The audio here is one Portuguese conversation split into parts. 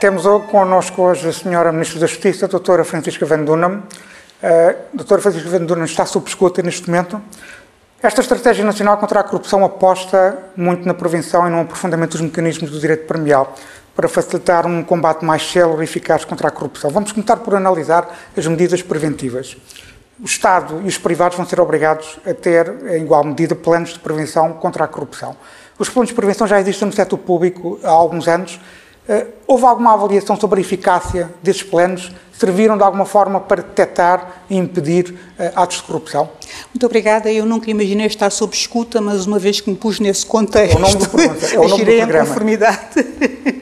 Temos connosco hoje a Senhora Ministra da Justiça, a Doutora Francisca Van. A Doutora Francisca Van está sob escuta neste momento. Esta Estratégia Nacional contra a Corrupção aposta muito na prevenção e no aprofundamento dos mecanismos do direito premial para facilitar um combate mais célere e eficaz contra a corrupção. Vamos começar por analisar as medidas preventivas. O Estado e os privados vão ser obrigados a ter, em igual medida, planos de prevenção contra a corrupção. Os planos de prevenção já existem no setor público há alguns anos. Uh, houve alguma avaliação sobre a eficácia desses planos? Serviram de alguma forma para detectar e impedir uh, atos de corrupção? Muito obrigada. Eu nunca imaginei estar sob escuta, mas uma vez que me pus nesse contexto, o nome do, é o nome do programa. conformidade.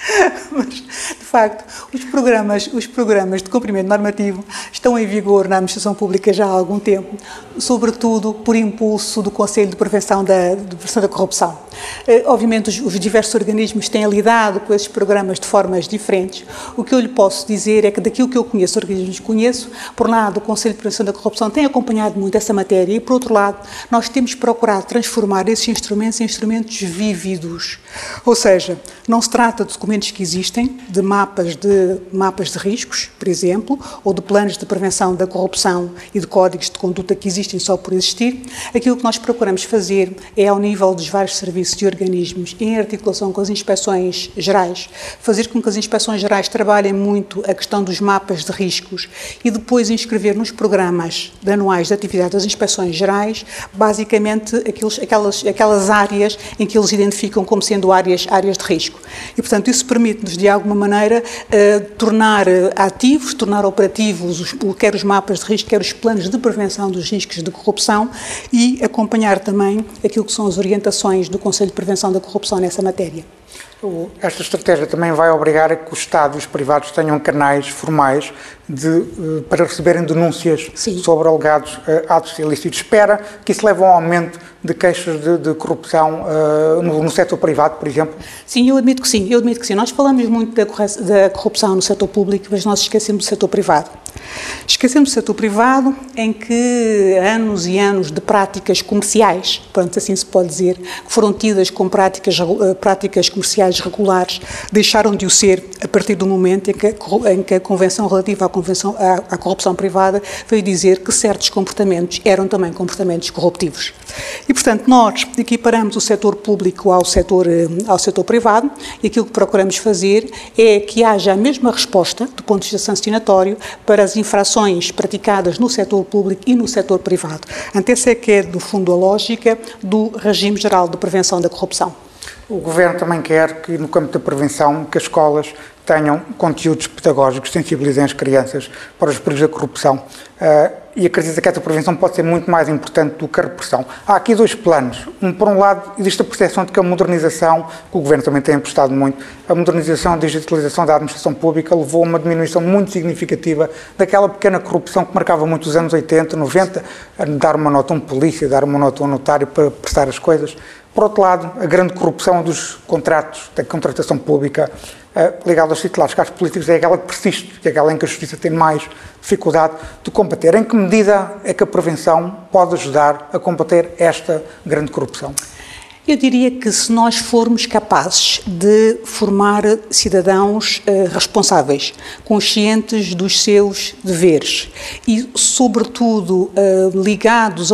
Mas, de facto, os programas, os programas de cumprimento normativo estão em vigor na administração pública já há algum tempo, sobretudo por impulso do Conselho de Prevenção da, de Prevenção da Corrupção. Eh, obviamente, os, os, diversos organismos têm lidado com esses programas de formas diferentes. O que eu lhe posso dizer é que, daquilo que eu conheço, organismos que conheço, por um lado, o Conselho de Prevenção da Corrupção tem acompanhado muito essa matéria e, por outro lado, nós temos procurado transformar esses instrumentos em instrumentos vívidos. Ou seja, não se trata de que existem, de mapas de, mapas de riscos, por exemplo, ou de planos de prevenção da corrupção e de códigos conduta que existem só por existir. Aquilo que nós procuramos fazer é, ao nível dos vários serviços de organismos em articulação com as inspeções gerais, fazer com que as inspeções gerais trabalhem muito a questão dos mapas de riscos e depois inscrever nos programas de anuais de atividade das inspeções gerais, basicamente aqueles, aquelas, aquelas áreas em que eles identificam como sendo áreas, áreas de risco. E, portanto, isso permite-nos, de alguma maneira, uh, tornar ativos, tornar operativos os, quer os mapas de risco, quer os planos de prevenção dos riscos de corrupção e acompanhar também aquilo que são as orientações do Conselho de Prevenção da Corrupção nessa matéria. Esta estratégia também vai obrigar a que o Estado e os privados tenham canais formais de, eh, para receberem denúncias Sim. sobre alegados uh, atos ilícitos. Espera que isso leve a um aumento de queixas de, de corrupção uh, no, no setor privado, por exemplo? Sim, eu admito que sim. Eu admito que sim. Nós falamos muito da, da corrupção no setor público, mas nós esquecemos do setor privado. Esquecemos do setor privado, em que anos e anos de práticas comerciais, pronto, assim se pode dizer, que foram tidas como práticas, práticas comerciais regulares, deixaram de o ser a partir do momento em que, em que a Convenção relativa à, convenção, corrupção privada veio dizer que certos comportamentos eram também comportamentos corruptivos. E, portanto, nós equiparamos o setor público ao setor, eh, ao setor privado e aquilo que procuramos fazer é que haja a mesma resposta, do ponto de vista sancionatório, para as infrações praticadas no setor público e no setor privado. Ante essa é que é, do fundo, a lógica do regime geral de prevenção da corrupção. O Governo também quer que, no campo da prevenção, que as escolas tenham conteúdos pedagógicos sensibilizem as crianças para os perigos da corrupção. Uh, e acredita que essa prevenção pode ser muito mais importante do que a repressão. Há aqui dois planos. Um, por um lado, existe a percepção de que a modernização, que o Governo também tem apostado muito, a modernização, a digitalização da administração pública levou a uma diminuição muito significativa daquela pequena corrupção que marcava muito os anos 80, 90, a dar uma nota a um polícia, dar uma nota a um notário para prestar as coisas. Por outro lado, a grande corrupção dos contratos, da contratação pública ligada aos titulares cargos políticos é aquela que persiste, é aquela em que a justiça tem mais dificuldade de combater. Em que medida é que a prevenção pode ajudar a combater esta grande corrupção? Eu diria que se nós formos capazes de formar cidadãos uh, responsáveis, conscientes dos seus deveres e, sobretudo, uh, ligados,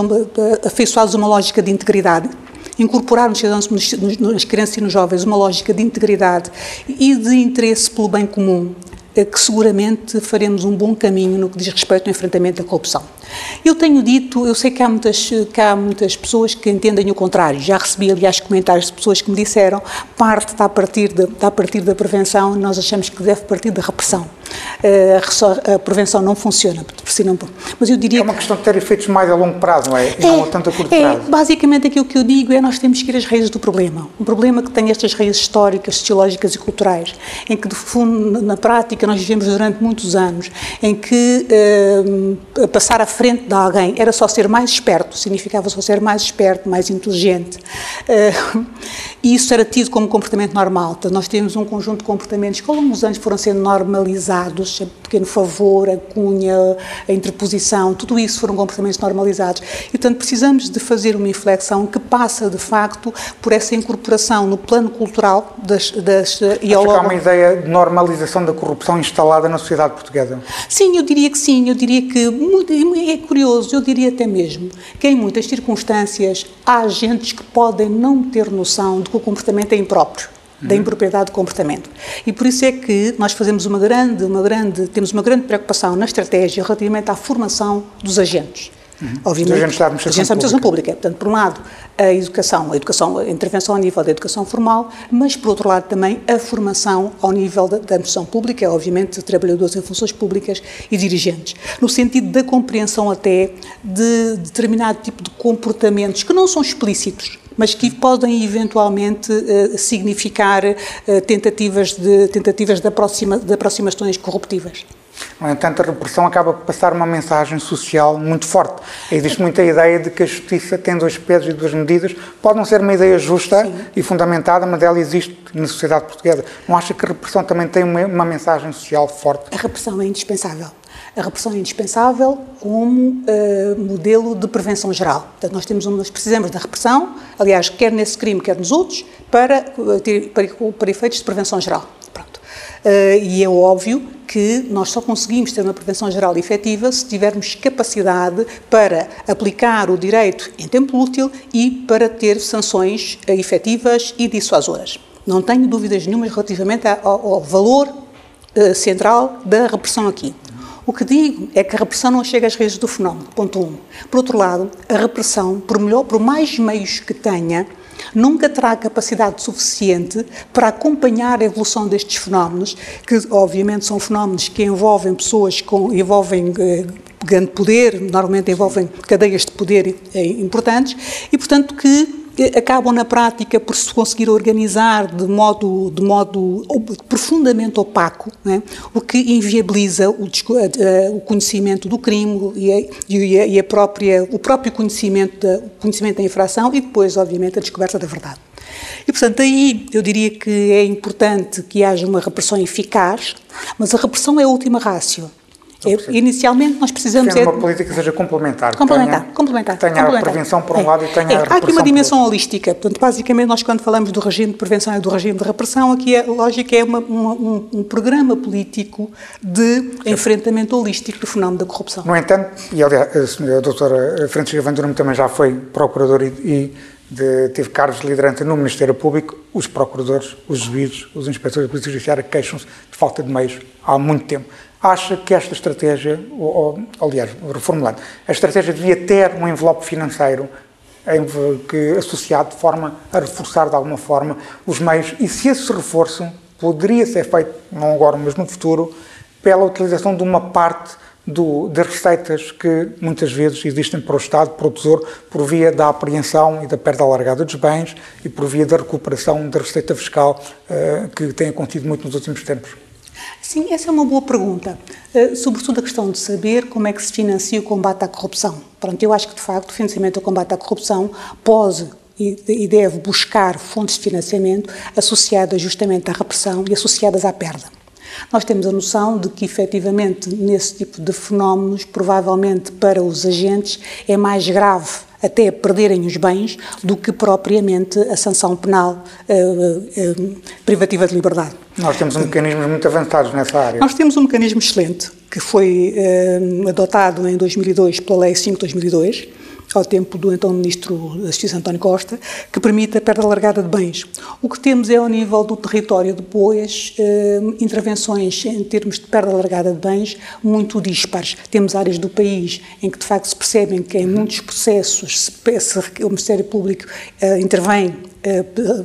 afeiçoados a uma lógica de integridade, incorporar nos cidadãos, nas crianças e nos jovens, uma lógica de integridade e de interesse pelo bem comum, eh, que seguramente faremos um bom caminho no que diz respeito ao enfrentamento da corrupção. Eu tenho dito, eu sei que há muitas, que há muitas pessoas que entendem o contrário, já recebi, aliás, comentários de pessoas que me disseram parte está a partir, de, está a partir da prevenção, nós achamos que deve partir da repressão. Eh, a prevenção não funciona, mas eu diria... É uma questão de ter efeitos mais a longo prazo, não é? E é, não tanto a curto é, prazo. Basicamente aquilo que eu digo é nós temos que ir às raízes do problema. Um problema que tem estas raízes históricas, sociológicas e culturais, em que, de fundo, na prática, nós vivemos durante muitos anos, em que eh, passar à frente de alguém era só ser mais esperto, significava só ser mais esperto, mais inteligente. Uh, e isso era tido como comportamento normal. Então, nós temos um conjunto de comportamentos que ao longo dos anos foram sendo normalizados anos, pequeno favor, a cunha, a interposição, tudo isso foram comportamentos normalizados. E, portanto, precisamos de fazer uma inflexão que passa, de facto, por essa incorporação no plano cultural das... das e ao longo... há uma ideia de normalização da corrupção instalada na sociedade portuguesa? Sim, eu diria que sim. Eu diria que... É curioso, eu diria até mesmo que em muitas circunstâncias há agentes que podem não ter noção de que o comportamento é impróprio da impropriedade de comportamento. E por isso é que nós fazemos uma grande, uma grande, temos uma grande preocupação na estratégia relativamente à formação dos agentes. Uhum. Obviamente, agentes da administração, pública. pública. Portanto, por um lado, a educação, a educação, a intervenção ao nível da educação formal, mas por outro lado também a formação ao nível da, da administração pública, obviamente, de trabalhadores em funções públicas e dirigentes, no sentido da compreensão até de determinado tipo de comportamentos que não são explícitos, mas que podem eventualmente uh, significar uh, tentativas de tentativas de, aproxima, de aproximações corruptivas. No entanto, a repressão acaba por passar uma mensagem social muito forte. Existe muita ideia de que a justiça tem dois pesos e duas medidas. Pode não ser uma ideia justa Sim. e fundamentada, mas ela existe na sociedade portuguesa. Não acha que a repressão também tem uma, uma mensagem social forte? A repressão é indispensável. A repressão é indispensável como uh, modelo de prevenção geral. Portanto, nós, temos, nós precisamos da repressão, aliás, quer nesse crime, quer nos outros, para, para, para efeitos de prevenção geral. Uh, e é óbvio que nós só conseguimos ter uma prevenção geral efetiva se tivermos capacidade para aplicar o direito em tempo útil e para ter sanções uh, efetivas e dissuasoras. Não tenho dúvidas nenhumas relativamente ao, ao valor central da repressão aqui. O que digo é que a repressão não chega às raízes do fenómeno, ponto um. Por outro lado, a repressão, por, melhor, por mais meios que tenha, nunca terá capacidade suficiente para acompanhar a evolução destes fenómenos, que obviamente são fenómenos que envolvem pessoas com envolvem eh, grande poder, normalmente envolvem cadeias de poder eh, importantes, e portanto que acabam na prática por se conseguir organizar de modo, de modo profundamente opaco, é? o que inviabiliza o, o, conhecimento do crime e, a, e a própria, o próprio conhecimento da, conhecimento da infração e depois, obviamente, a descoberta da verdade. E, portanto, aí eu diria que é importante que haja uma repressão eficaz, mas a repressão é a última rácio. Inicialmente nós precisamos... Ter é uma política seja complementar. Complementar, tenha, complementar. Tenha complementar. a prevenção por um é. lado e tenha é. a repressão Há aqui uma dimensão holística. Portanto, basicamente, nós quando falamos do regime de prevenção e do regime de repressão, aqui a lógica é uma, uma, um, um, programa político de enfrentamento holístico do fenómeno da corrupção. No entanto, e aliás, a doutora Francisca Vandurme também já foi procurador e, e de, teve cargos de liderança no Ministério Público, os procuradores, os juízes, os inspectores da Polícia Judiciária queixam-se de falta de meios há muito tempo acha que esta estratégia, ou, ou, aliás, reformulando, a estratégia devia ter um envelope financeiro em, que, associado de forma a reforçar de alguma forma os meios, e se esse reforço poderia ser feito, não agora, mas no futuro, pela utilização de uma parte do, das receitas que muitas vezes existem para o Estado, para o Tesouro, por via da apreensão e da perda alargada dos bens e por via da recuperação da receita fiscal uh, que tem acontecido muito nos últimos tempos. Sim, essa é uma boa pergunta. Uh, sobretudo a questão de saber como é que se financia o combate à corrupção. Pronto, eu acho que, de facto, o financiamento do combate à corrupção pode e deve buscar fontes de financiamento associadas justamente à repressão e associadas à perda. Nós temos a noção de que, efetivamente, nesse tipo de fenómenos, provavelmente para os agentes é mais grave até perderem os bens do que propriamente a sanção penal uh, uh, privativa de liberdade. Nós temos um mecanismos muito avançados nessa área. Nós temos um mecanismo excelente que foi uh, adotado em 2002 pela Lei 5 de 2002 ao tempo do então Ministro da Justiça António Costa, que permite a perda largada de bens. O que temos é, ao nível do território, depois, eh, intervenções em termos de perda largada de bens muito dispares. Temos áreas do país em que, de facto, se percebem que em muitos processos se, o Ministério Público eh, intervém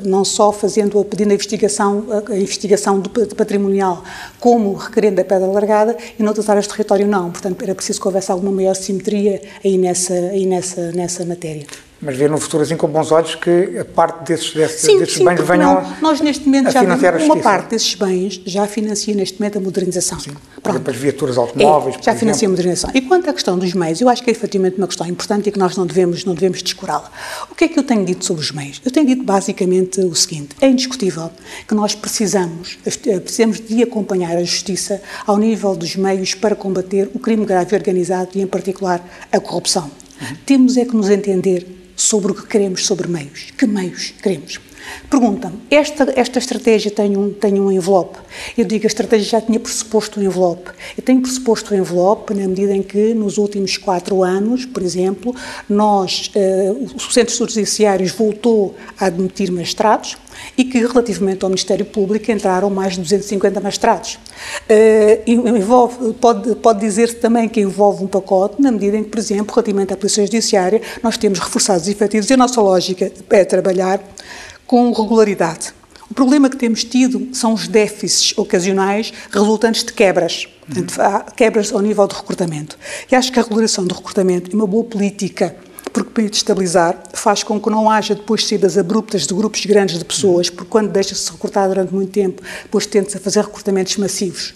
não só fazendo a pedindo a investigação, a investigação do, patrimonial, como requerendo a pedra largada, e noutras áreas de território não. Portanto, era preciso que houvesse alguma maior simetria aí nessa, aí nessa, nessa matéria. Mas ver no futuro assim com bons olhos que a parte desses, desses, sim, desses sim, bens venham não. Nós neste momento já a uma parte desses bens já financia neste momento a modernização. Sim. Por Pronto. exemplo, as viaturas automóveis, É, já financia a modernização. E quanto à questão dos meios, eu acho que é efetivamente uma questão importante e que nós não devemos, não devemos descurá-la. O que é que eu tenho dito sobre os meios? Eu tenho dito basicamente o seguinte: é indiscutível que nós precisamos, precisamos de acompanhar a justiça ao nível dos meios para combater o crime grave organizado e, em particular, a corrupção. Temos é que nos entender sobre o que queremos sobre meios. Que meios queremos? Pergunta-me, esta, esta estratégia tem um, tem um envelope? Eu digo, a estratégia já tinha pressuposto um envelope. Eu tenho pressuposto um envelope na medida em que, nos últimos quatro anos, por exemplo, nós, eh, o Centro de Estudos Judiciários voltou a admitir magistrados e que, relativamente ao Ministério Público, entraram mais de 250 magistrados. Eh, envolve, pode, pode dizer-se também que envolve um pacote, na medida em que, por exemplo, relativamente à Polícia Judiciária, nós temos reforçados efetivos e a nossa lógica é trabalhar com regularidade. O problema que temos tido são os déficits ocasionais resultantes de quebras. Há quebras ao nível do recrutamento. E acho que a regulação do recrutamento é uma boa política porque permite estabilizar, faz com que não haja depois saídas abruptas de grupos grandes de pessoas, porque quando deixa-se recrutar durante muito tempo, depois tenta-se a fazer recrutamentos massivos,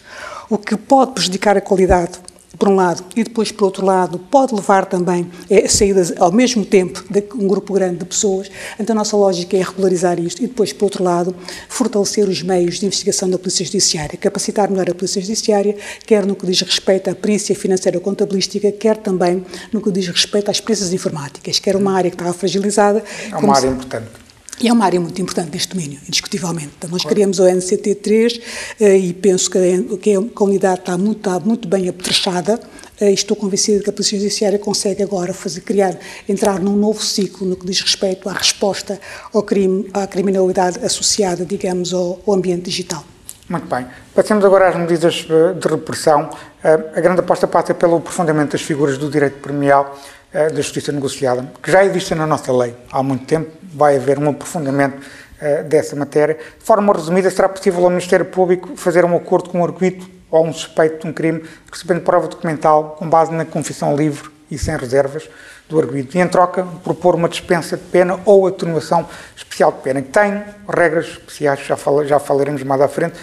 o que pode prejudicar a qualidade por um lado, e depois, por outro lado, pode levar também a saídas ao mesmo tempo de um grupo grande de pessoas. Então, a nossa lógica é regularizar isto e depois, por outro lado, fortalecer os meios de investigação da Polícia Judiciária, capacitar melhor a Polícia Judiciária, quer no que diz respeito à perícia financeira contabilística, quer também no que diz respeito às perícias informáticas, que era uma área que estava fragilizada. É uma área importante. E é uma área muito importante neste domínio, indiscutivelmente. Então, nós criamos o NCT3 eh, e penso que a, que a unidade está muito, está muito bem apetrechada eh, e estou convencida que a Polícia Judiciária consegue agora fazer, criar, entrar num novo ciclo no que diz respeito à resposta ao crime, à criminalidade associada, digamos, ao, ao ambiente digital. Muito bem. Passemos agora às medidas eh, de repressão. A grande aposta passa pelo aprofundamento das figuras do direito premial da justiça negociada, que já existem na nossa lei há muito tempo. Vai haver um aprofundamento eh, dessa matéria. De forma resumida, será possível ao Ministério Público fazer um acordo com um arguido ou um suspeito de um crime, recebendo prova documental com base na confissão livre e sem reservas do arguido, e em troca propor uma dispensa de pena ou atenuação especial de pena, que tem regras especiais, já, já falaremos mais à frente,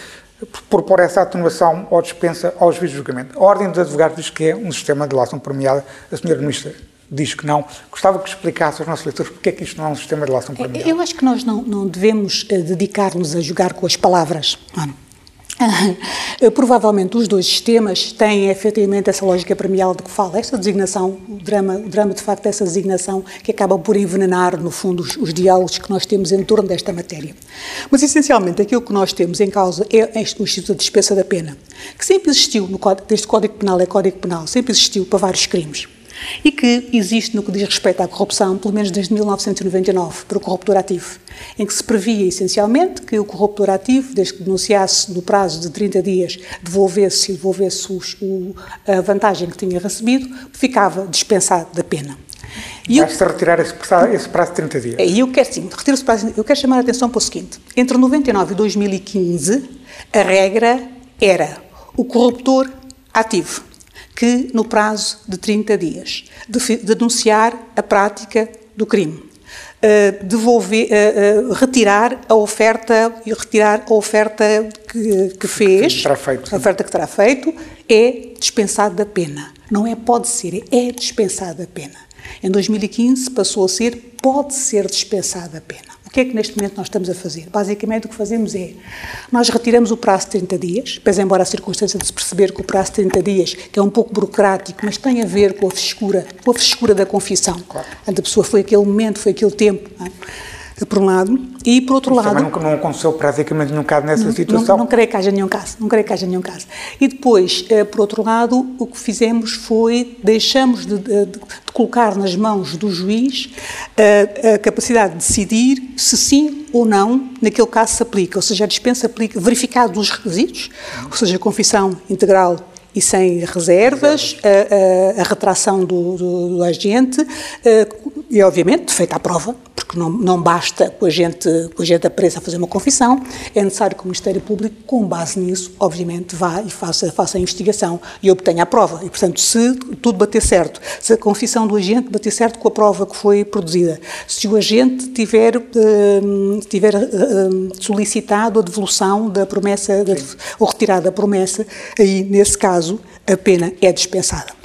propor essa atenuação ou dispensa ao juiz de julgamento. A Ordem dos Advogados diz que é um sistema de delação premiada, a senhora Ministra diz que não. Gostava que explicasse aos nossos leitores porque é que isto não é um sistema de delação premiada. Eu acho que nós não, não devemos eh, dedicar-nos a jogar com as palavras. Eh, Provavelmente os dois sistemas têm efetivamente essa lógica premial de que fala, esta designação, o drama, o drama de facto é essa designação que acaba por envenenar, no fundo, os, os diálogos que nós temos em torno desta matéria. Mas, essencialmente, aquilo que nós temos em causa é o Instituto de Dispensa da Pena, que sempre existiu, no, desde o Código Penal é Código Penal, sempre existiu para vários crimes. E que existe no que diz respeito à corrupção, pelo menos desde 1999, para o corruptor ativo, em que se previa essencialmente que o corruptor ativo, desde que denunciasse no prazo de 30 dias, devolvesse, devolvesse os, o, a vantagem que tinha recebido, ficava dispensado da pena. E eu- Vai-se retirar esse prazo, esse prazo de 30 dias. e eu quero, sim, retiro-se para eu quero chamar a atenção para o seguinte: entre 99 e 2015, a regra era o corruptor ativo, que no prazo de 30 dias de, denunciar a prática do crime, eh, devolver, eh, eh, retirar a oferta e retirar a oferta que, que fez, terá feito, a oferta que terá feito, é dispensado da pena. Não é pode ser, é dispensado da pena. Em 2015 passou a ser pode ser dispensada a pena. O que é que neste momento nós estamos a fazer? Basicamente o que fazemos é, nós retiramos o prazo de 30 dias, pese embora a circunstância de se perceber que o prazo de 30 dias, que é um pouco burocrático, mas tem a ver com a frescura, com a frescura da confissão. Claro. A pessoa foi aquele momento, foi aquele tempo, não é? Por um lado, e por outro lado... Também nunca não aconteceu praticamente nenhum caso nessa Não, situação. não creio que haja nenhum caso, não creio que haja nenhum caso. E depois, eh, por outro lado, o que fizemos foi, deixamos de, de- de colocar nas mãos do juiz eh, a capacidade de decidir se sim ou não, naquele caso, se aplica, ou seja, a dispensa aplica, verificados os requisitos, ou seja, a confissão integral e sem reservas, a, a- a retração do, do- do agente eh, e, obviamente, feita a prova, porque não, não basta com a gente, com a gente presa a fazer uma confissão, é necessário que o Ministério Público, com base nisso, obviamente, vá e faça, faça a investigação e obtenha a prova. E, portanto, se tudo bater certo, se a confissão do agente bater certo com a prova que foi produzida, se o agente tiver, uh, tiver uh, solicitado a devolução da promessa, da, ou retirada a promessa, aí, nesse caso, a pena é dispensada.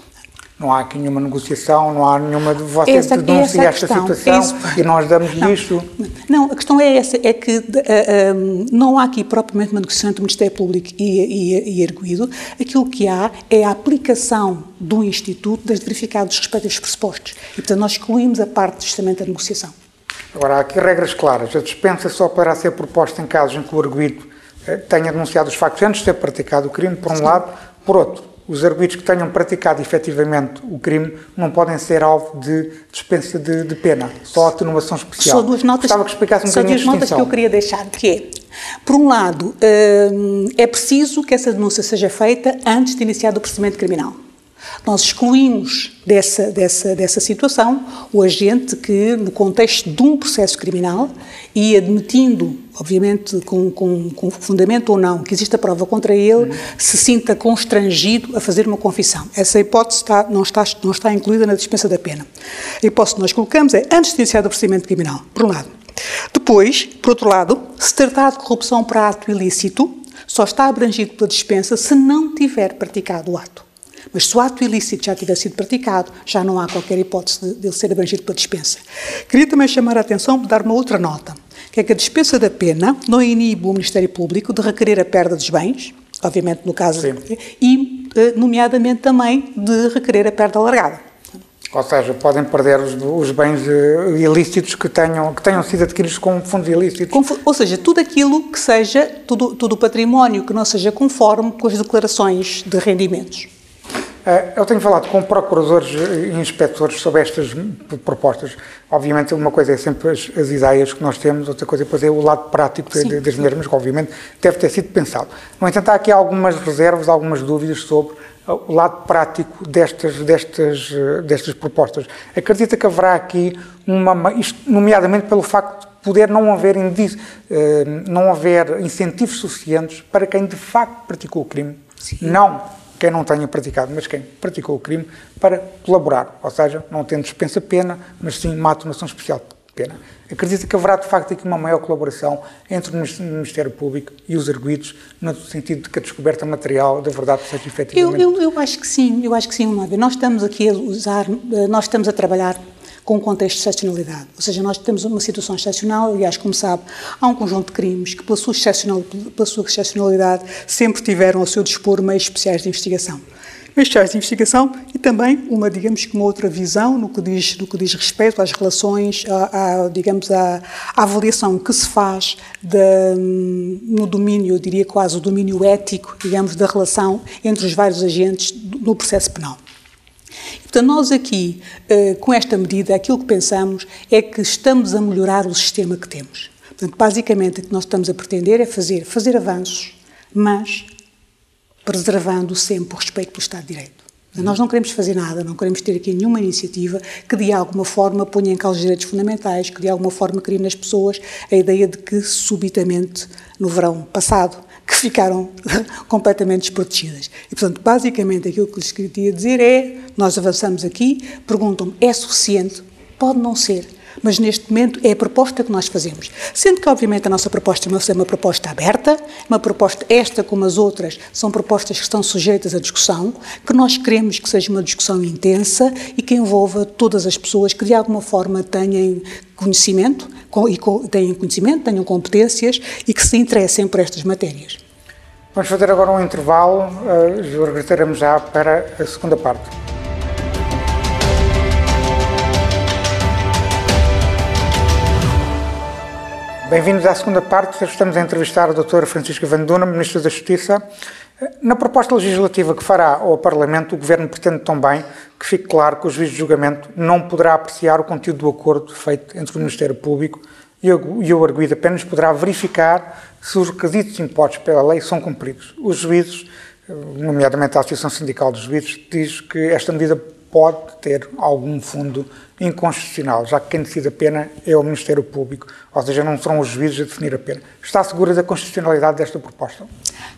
Não há aqui nenhuma negociação, não há nenhuma. Você essa, denuncia essa esta situação isso. e nós damos não, isto. Não, a questão é essa: é que uh, um, não há aqui propriamente uma negociação entre o Ministério Público e, e, e Arguido. Aquilo que há é a aplicação do Instituto das verificados os respectivos pressupostos. E, portanto, nós excluímos a parte justamente da negociação. Agora, há aqui regras claras. A dispensa só poderá ser proposta em casos em que o arguido eh, tenha denunciado os factos antes de ter praticado o crime, por um Sim. lado. Por outro, os arguidos que tenham praticado efetivamente o crime não podem ser alvo de dispensa de, de pena, só atenuação especial. Só duas notas, Gostava que explicasse um só duas notas que eu queria deixar, que é, por um lado, hum, é preciso que essa denúncia seja feita antes de iniciar o procedimento criminal. Nós excluímos dessa, dessa, dessa situação o agente que, no contexto de um processo criminal e admitindo, obviamente, com, com, com fundamento ou não, que existe a prova contra ele, se sinta constrangido a fazer uma confissão. Essa hipótese está, não, está, não está incluída na dispensa da pena. A hipótese que nós colocamos é antes de iniciar o procedimento criminal, por um lado. Depois, por outro lado, se tratar de corrupção para ato ilícito, só está abrangido pela dispensa se não tiver praticado o ato. Mas se o ato ilícito já tiver sido praticado, já não há qualquer hipótese de, de ele ser abrangido pela dispensa. Queria também chamar a atenção para dar uma outra nota, que é que a dispensa da pena não inibe o Ministério Público de requerer a perda dos bens, obviamente no caso, Sim. e eh, nomeadamente também de requerer a perda alargada. Ou seja, podem perder os, os bens uh, ilícitos que tenham, que tenham sido adquiridos com fundos ilícitos. Com, ou seja, tudo aquilo que seja, tudo, tudo o património que não seja conforme com as declarações de rendimentos. Eh, eu tenho falado com procuradores e inspectores sobre estas propostas. Obviamente, uma coisa é sempre as, as ideias que nós temos, outra coisa depois é o lado prático sim, das mesmas, que obviamente deve ter sido pensado. No entanto, há aqui algumas reservas, algumas dúvidas sobre o lado prático destas, destas, destas propostas. Acredita que haverá aqui uma, nomeadamente pelo facto de poder não haver, eh, não haver incentivos suficientes para quem de facto praticou o crime, Sim. não quem não tenha praticado, mas quem praticou o crime, para colaborar, ou seja, não tendo dispensa pena, mas sim uma atenuação especial de pena. Acredito que haverá de facto aqui uma maior colaboração entre o Ministério Público e os arguídos, no sentido de que a descoberta material da verdade seja efetivamente... Eu, eu, eu acho que sim, eu acho que sim, Nós estamos aqui a usar, eh, nós estamos a trabalhar com contexto de excepcionalidade. Ou seja, nós temos uma situação excepcional, aliás, como sabe, há um conjunto de crimes que, pela sua, excepcional, pela sua excepcionalidade, sempre tiveram ao seu dispor meios especiais de investigação. Meios especiais de investigação e também uma, digamos que uma outra visão no que diz, no que diz respeito às relações, à, à digamos, à, à, avaliação que se faz de, no domínio, eu diria quase o domínio ético, digamos, da relação entre os vários agentes no processo penal. Portanto, nós aqui, eh, com esta medida, aquilo que pensamos é que estamos a melhorar o sistema que temos. Portanto, basicamente, o que nós estamos a pretender é fazer, fazer avanços, mas preservando sempre o respeito pelo Estado de Direito. Nós não queremos fazer nada, não queremos ter aqui nenhuma iniciativa que de alguma forma ponha em causa os direitos fundamentais, que de alguma forma crie nas pessoas a ideia de que subitamente, no verão passado, que ficaram completamente desprotegidas. E, portanto, basicamente aquilo que lhes queria dizer é: nós avançamos aqui, perguntam-me, é suficiente? Pode não ser, mas neste momento é a proposta que nós fazemos. Sendo que, obviamente, a nossa proposta é uma proposta aberta, uma proposta, esta como as outras, são propostas que estão sujeitas à discussão, que nós queremos que seja uma discussão intensa e que envolva todas as pessoas que, de alguma forma, tenham conhecimento, e tenham conhecimento, tenham competências e que se interessem por estas matérias. Vamos fazer agora um intervalo, uh, regressaremos já para a segunda parte. Bem-vindos à segunda parte. Estamos a entrevistar a doutora Francisca Vanduna, Ministra da Justiça. Na proposta legislativa que fará ao Parlamento, o Governo pretende também que fique claro que o juiz de julgamento não poderá apreciar o conteúdo do acordo feito entre o Ministério Público e o arguido apenas poderá verificar se os requisitos impostos pela lei são cumpridos. Os juízes, nomeadamente a Associação Sindical dos Juízes, diz que esta medida pode ter algum fundo inconstitucional, já que quem decide a pena é o Ministério Público, ou seja, não serão os juízes a definir a pena. Está segura da constitucionalidade desta proposta?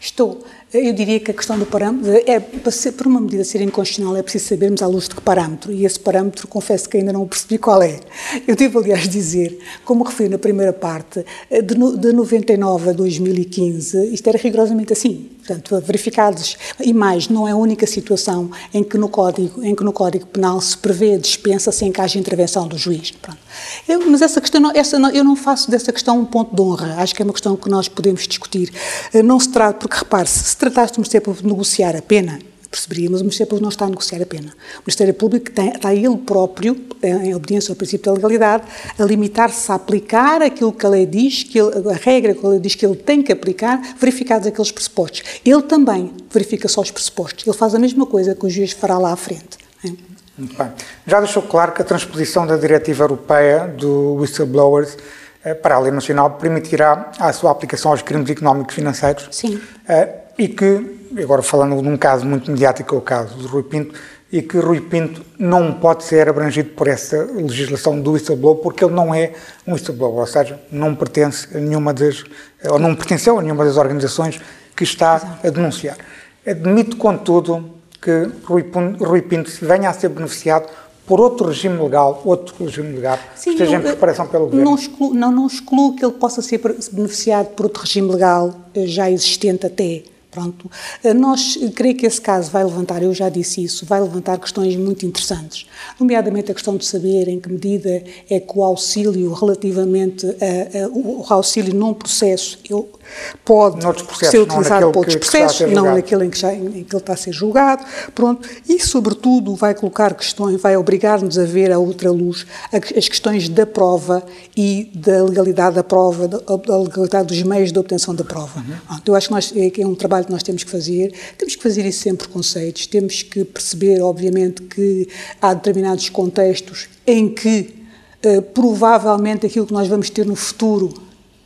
Estou. Eu diria que a questão do parâmetro, é, para, ser, para uma medida ser inconstitucional é preciso sabermos à luz de que parâmetro, e esse parâmetro confesso que ainda não percebi qual é. Eu devo, aliás, dizer, como referi na primeira parte, de, de 99 a 2015, isto era rigorosamente assim. Portanto, verificados, e mais, não é a única situação em que no Código, em que no Código Penal se prevê dispensa sem que haja intervenção do juiz. Eu, mas essa questão, essa, eu não faço dessa questão um ponto de honra, acho que é uma questão que nós podemos discutir. Eh, não se trata, porque repare, se tratasse de Ministério de negociar a pena, perceberíamos, o Ministério Público não está a negociar a pena. O Ministério Público tem, está ele próprio, em obediência ao princípio da legalidade, a limitar-se a aplicar aquilo que a lei diz, que ele, a regra que a lei diz que ele tem que aplicar, verificados aqueles pressupostos. Ele também verifica só os pressupostos. Ele faz a mesma coisa que o juiz fará lá à frente. É? Muito bem. Já deixou claro que a transposição da diretiva europeia do whistleblowers eh, para a lei nacional permitirá a sua aplicação aos crimes económicos financeiros. Sim. Eh, e que, agora falando de um caso muito mediático, é o caso de Rui Pinto, e que Rui Pinto não pode ser abrangido por essa legislação do whistleblower porque ele não é um whistleblower, ou seja, não pertence a nenhuma das, ou não pertenceu a nenhuma das organizações que está Exato. a denunciar. Admito, contudo, que Rui, Pinto venha a ser beneficiado por outro regime legal, outro regime legal, Sim, esteja em preparação pelo governo? Não excluo, não, não excluo que ele possa ser beneficiado por outro regime legal eh, já existente até. Pronto. Eh, nós, creio que esse caso vai levantar, eu já disse isso, vai levantar questões muito interessantes, nomeadamente a questão de saber em que medida é que o auxílio relativamente a, a, o auxílio num processo eu, pode ser utilizado para outros processos, não naquele em que, já, em que ele está a ser julgado, pronto, e sobretudo vai colocar questões, vai obrigar-nos a ver a outra luz as questões da prova e da legalidade da prova, da, legalidade dos meios de obtenção da prova. Uhum. Eu acho que, nós, é, é um trabalho trabalho que nós temos que fazer. Temos que fazer isso sem preconceitos, temos que perceber, obviamente, que há determinados contextos em que uh, provavelmente aquilo que nós vamos ter no futuro.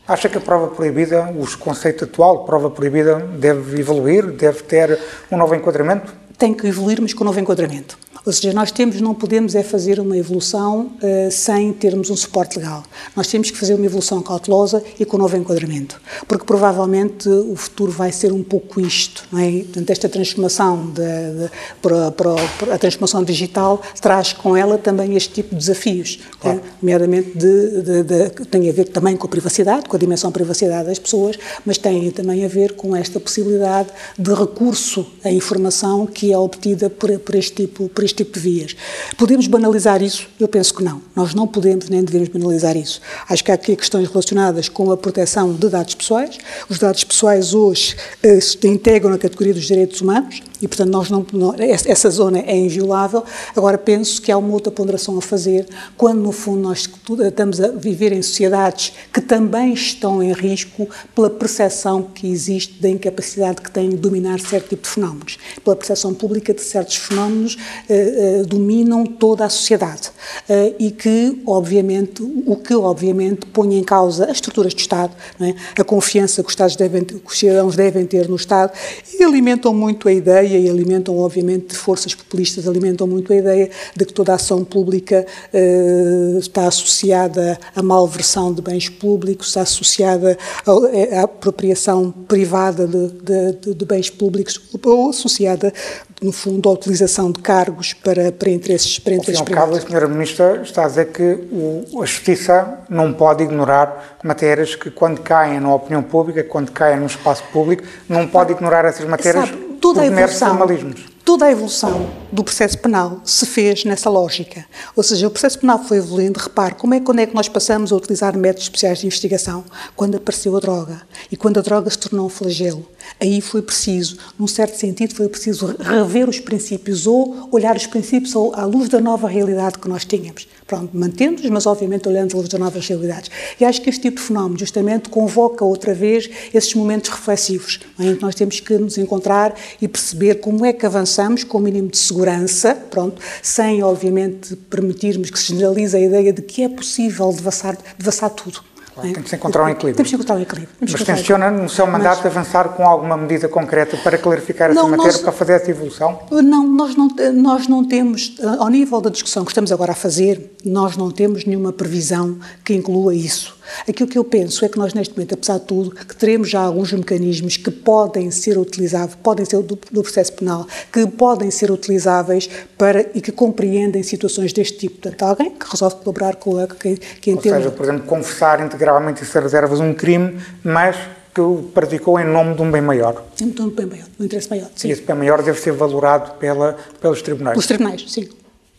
Acha que a prova proibida, o conceito atual de prova proibida, deve evoluir, deve ter um novo enquadramento? Tem que evoluir, mas com um novo enquadramento. Ou seja, nós temos, não podemos é fazer uma evolução uh, sem termos um suporte legal. Nós temos que fazer uma evolução cautelosa e com um novo enquadramento, porque provavelmente o futuro vai ser um pouco isto, não é? Portanto, esta transformação de, de, para, para, para, a transformação digital traz com ela também este tipo de desafios, é? claro. né? nomeadamente de, de, tem a ver também com a privacidade, com a dimensão da privacidade das pessoas, mas tem também a ver com esta possibilidade de recurso à informação que é obtida por, por este tipo, por este este tipo de vias. Podemos banalizar isso? Eu penso que não. Nós não podemos nem devemos banalizar isso. Acho que há aqui questões relacionadas com a proteção de dados pessoais. Os dados pessoais hoje eh, se integram na categoria dos direitos humanos e, portanto, nós não, não, essa zona é inviolável. Agora, penso que há uma outra ponderação a fazer quando, no fundo, nós estamos a viver em sociedades que também estão em risco pela percepção que existe da incapacidade que têm de dominar certo tipo de fenómenos, pela percepção pública de certos fenómenos eh, uh, dominam toda a sociedade uh, e que, obviamente, o que obviamente põe em causa as estruturas do Estado, é? a confiança que os, devem, que os cidadãos devem ter no Estado e alimentam muito a ideia e alimentam, obviamente, forças populistas, alimentam muito a ideia de que toda a ação pública uh, está associada à malversão de bens públicos, está associada à, à apropriação privada de, de, de, bens públicos ou associada no fundo, a utilização de cargos para, para interesses, para interesses Ao fim privados. Cabo, a senhora Ministra está a dizer que o, a Justiça não pode ignorar matérias que, quando caem na opinião pública, quando caem no espaço público, não pode ignorar essas matérias Sabe, toda meros formalismos. Toda a evolução do processo penal se fez nessa lógica. Ou seja, o processo penal foi evoluindo. Repare, como é, quando é que nós passamos a utilizar métodos especiais de investigação? Quando apareceu a droga. E quando a droga se tornou um flagelo. Aí foi preciso, num certo sentido, foi preciso rever os princípios ou olhar os princípios à luz da nova realidade que nós tínhamos. Pronto, mantendo-os, mas obviamente olhando à luz das novas realidades. E acho que este tipo de fenómeno justamente convoca outra vez esses momentos reflexivos, em que nós temos que nos encontrar e perceber como é que avançamos com o mínimo de segurança, pronto, sem obviamente permitirmos que se generalize a ideia de que é possível devassar, devassar tudo. Claro, é? Tem que se encontrar um equilíbrio. Temos que encontrar um equilíbrio. Mas tenciona, no seu mandato, Mas... avançar com alguma medida concreta para clarificar essa não, matéria, nós... para fazer essa evolução? Não nós, não, nós não temos, ao nível da discussão que estamos agora a fazer, nós não temos nenhuma previsão que inclua isso. Aquilo que eu penso é que nós, neste momento, apesar de tudo, que teremos já alguns mecanismos que podem ser utilizáveis, podem ser do, do processo penal, que podem ser utilizáveis para e que compreendem situações deste tipo. Portanto, alguém que resolve colaborar com a que, que entende. Ou seja, por exemplo, confessar integralmente e sem reservas um crime, mas que o praticou em nome de um bem maior. Em nome de um bem maior, de um interesse maior, sim. E esse bem maior deve ser valorado pela, pelos tribunais. Os tribunais, sim.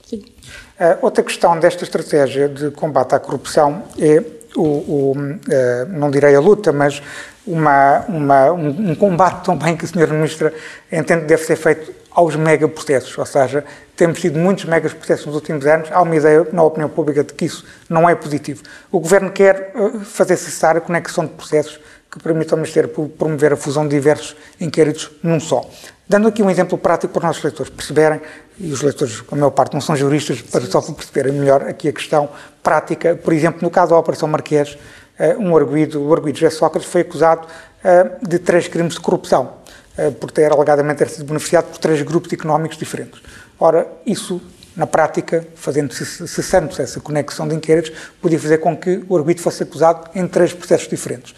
sim. Uh, outra questão desta estratégia de combate à corrupção é o, o uh, não direi a luta, mas uma, uma, um, um, combate também que a Sra. Ministra entende que deve ser feito aos megaprocessos, ou seja, temos tido muitos megaprocessos nos últimos anos, há uma ideia na opinião pública de que isso não é positivo. O Governo quer uh, fazer cessar a conexão de processos que permitam ao Ministério Público promover a fusão de diversos inquéritos num só. Dando aqui um exemplo prático para os nossos leitores perceberem, e os leitores, a maior parte, não são juristas, para só perceberem melhor aqui a questão prática. Por exemplo, no caso da Operação Marquês, eh, um arguído, o arguído José Sócrates, foi acusado eh, de três crimes de corrupção, eh, por ter alegadamente ter sido beneficiado por três grupos económicos diferentes. Ora, isso na prática, fazendo-se, cessando-se essa conexão de inquéritos, podia fazer com que o arguido fosse acusado em três processos diferentes.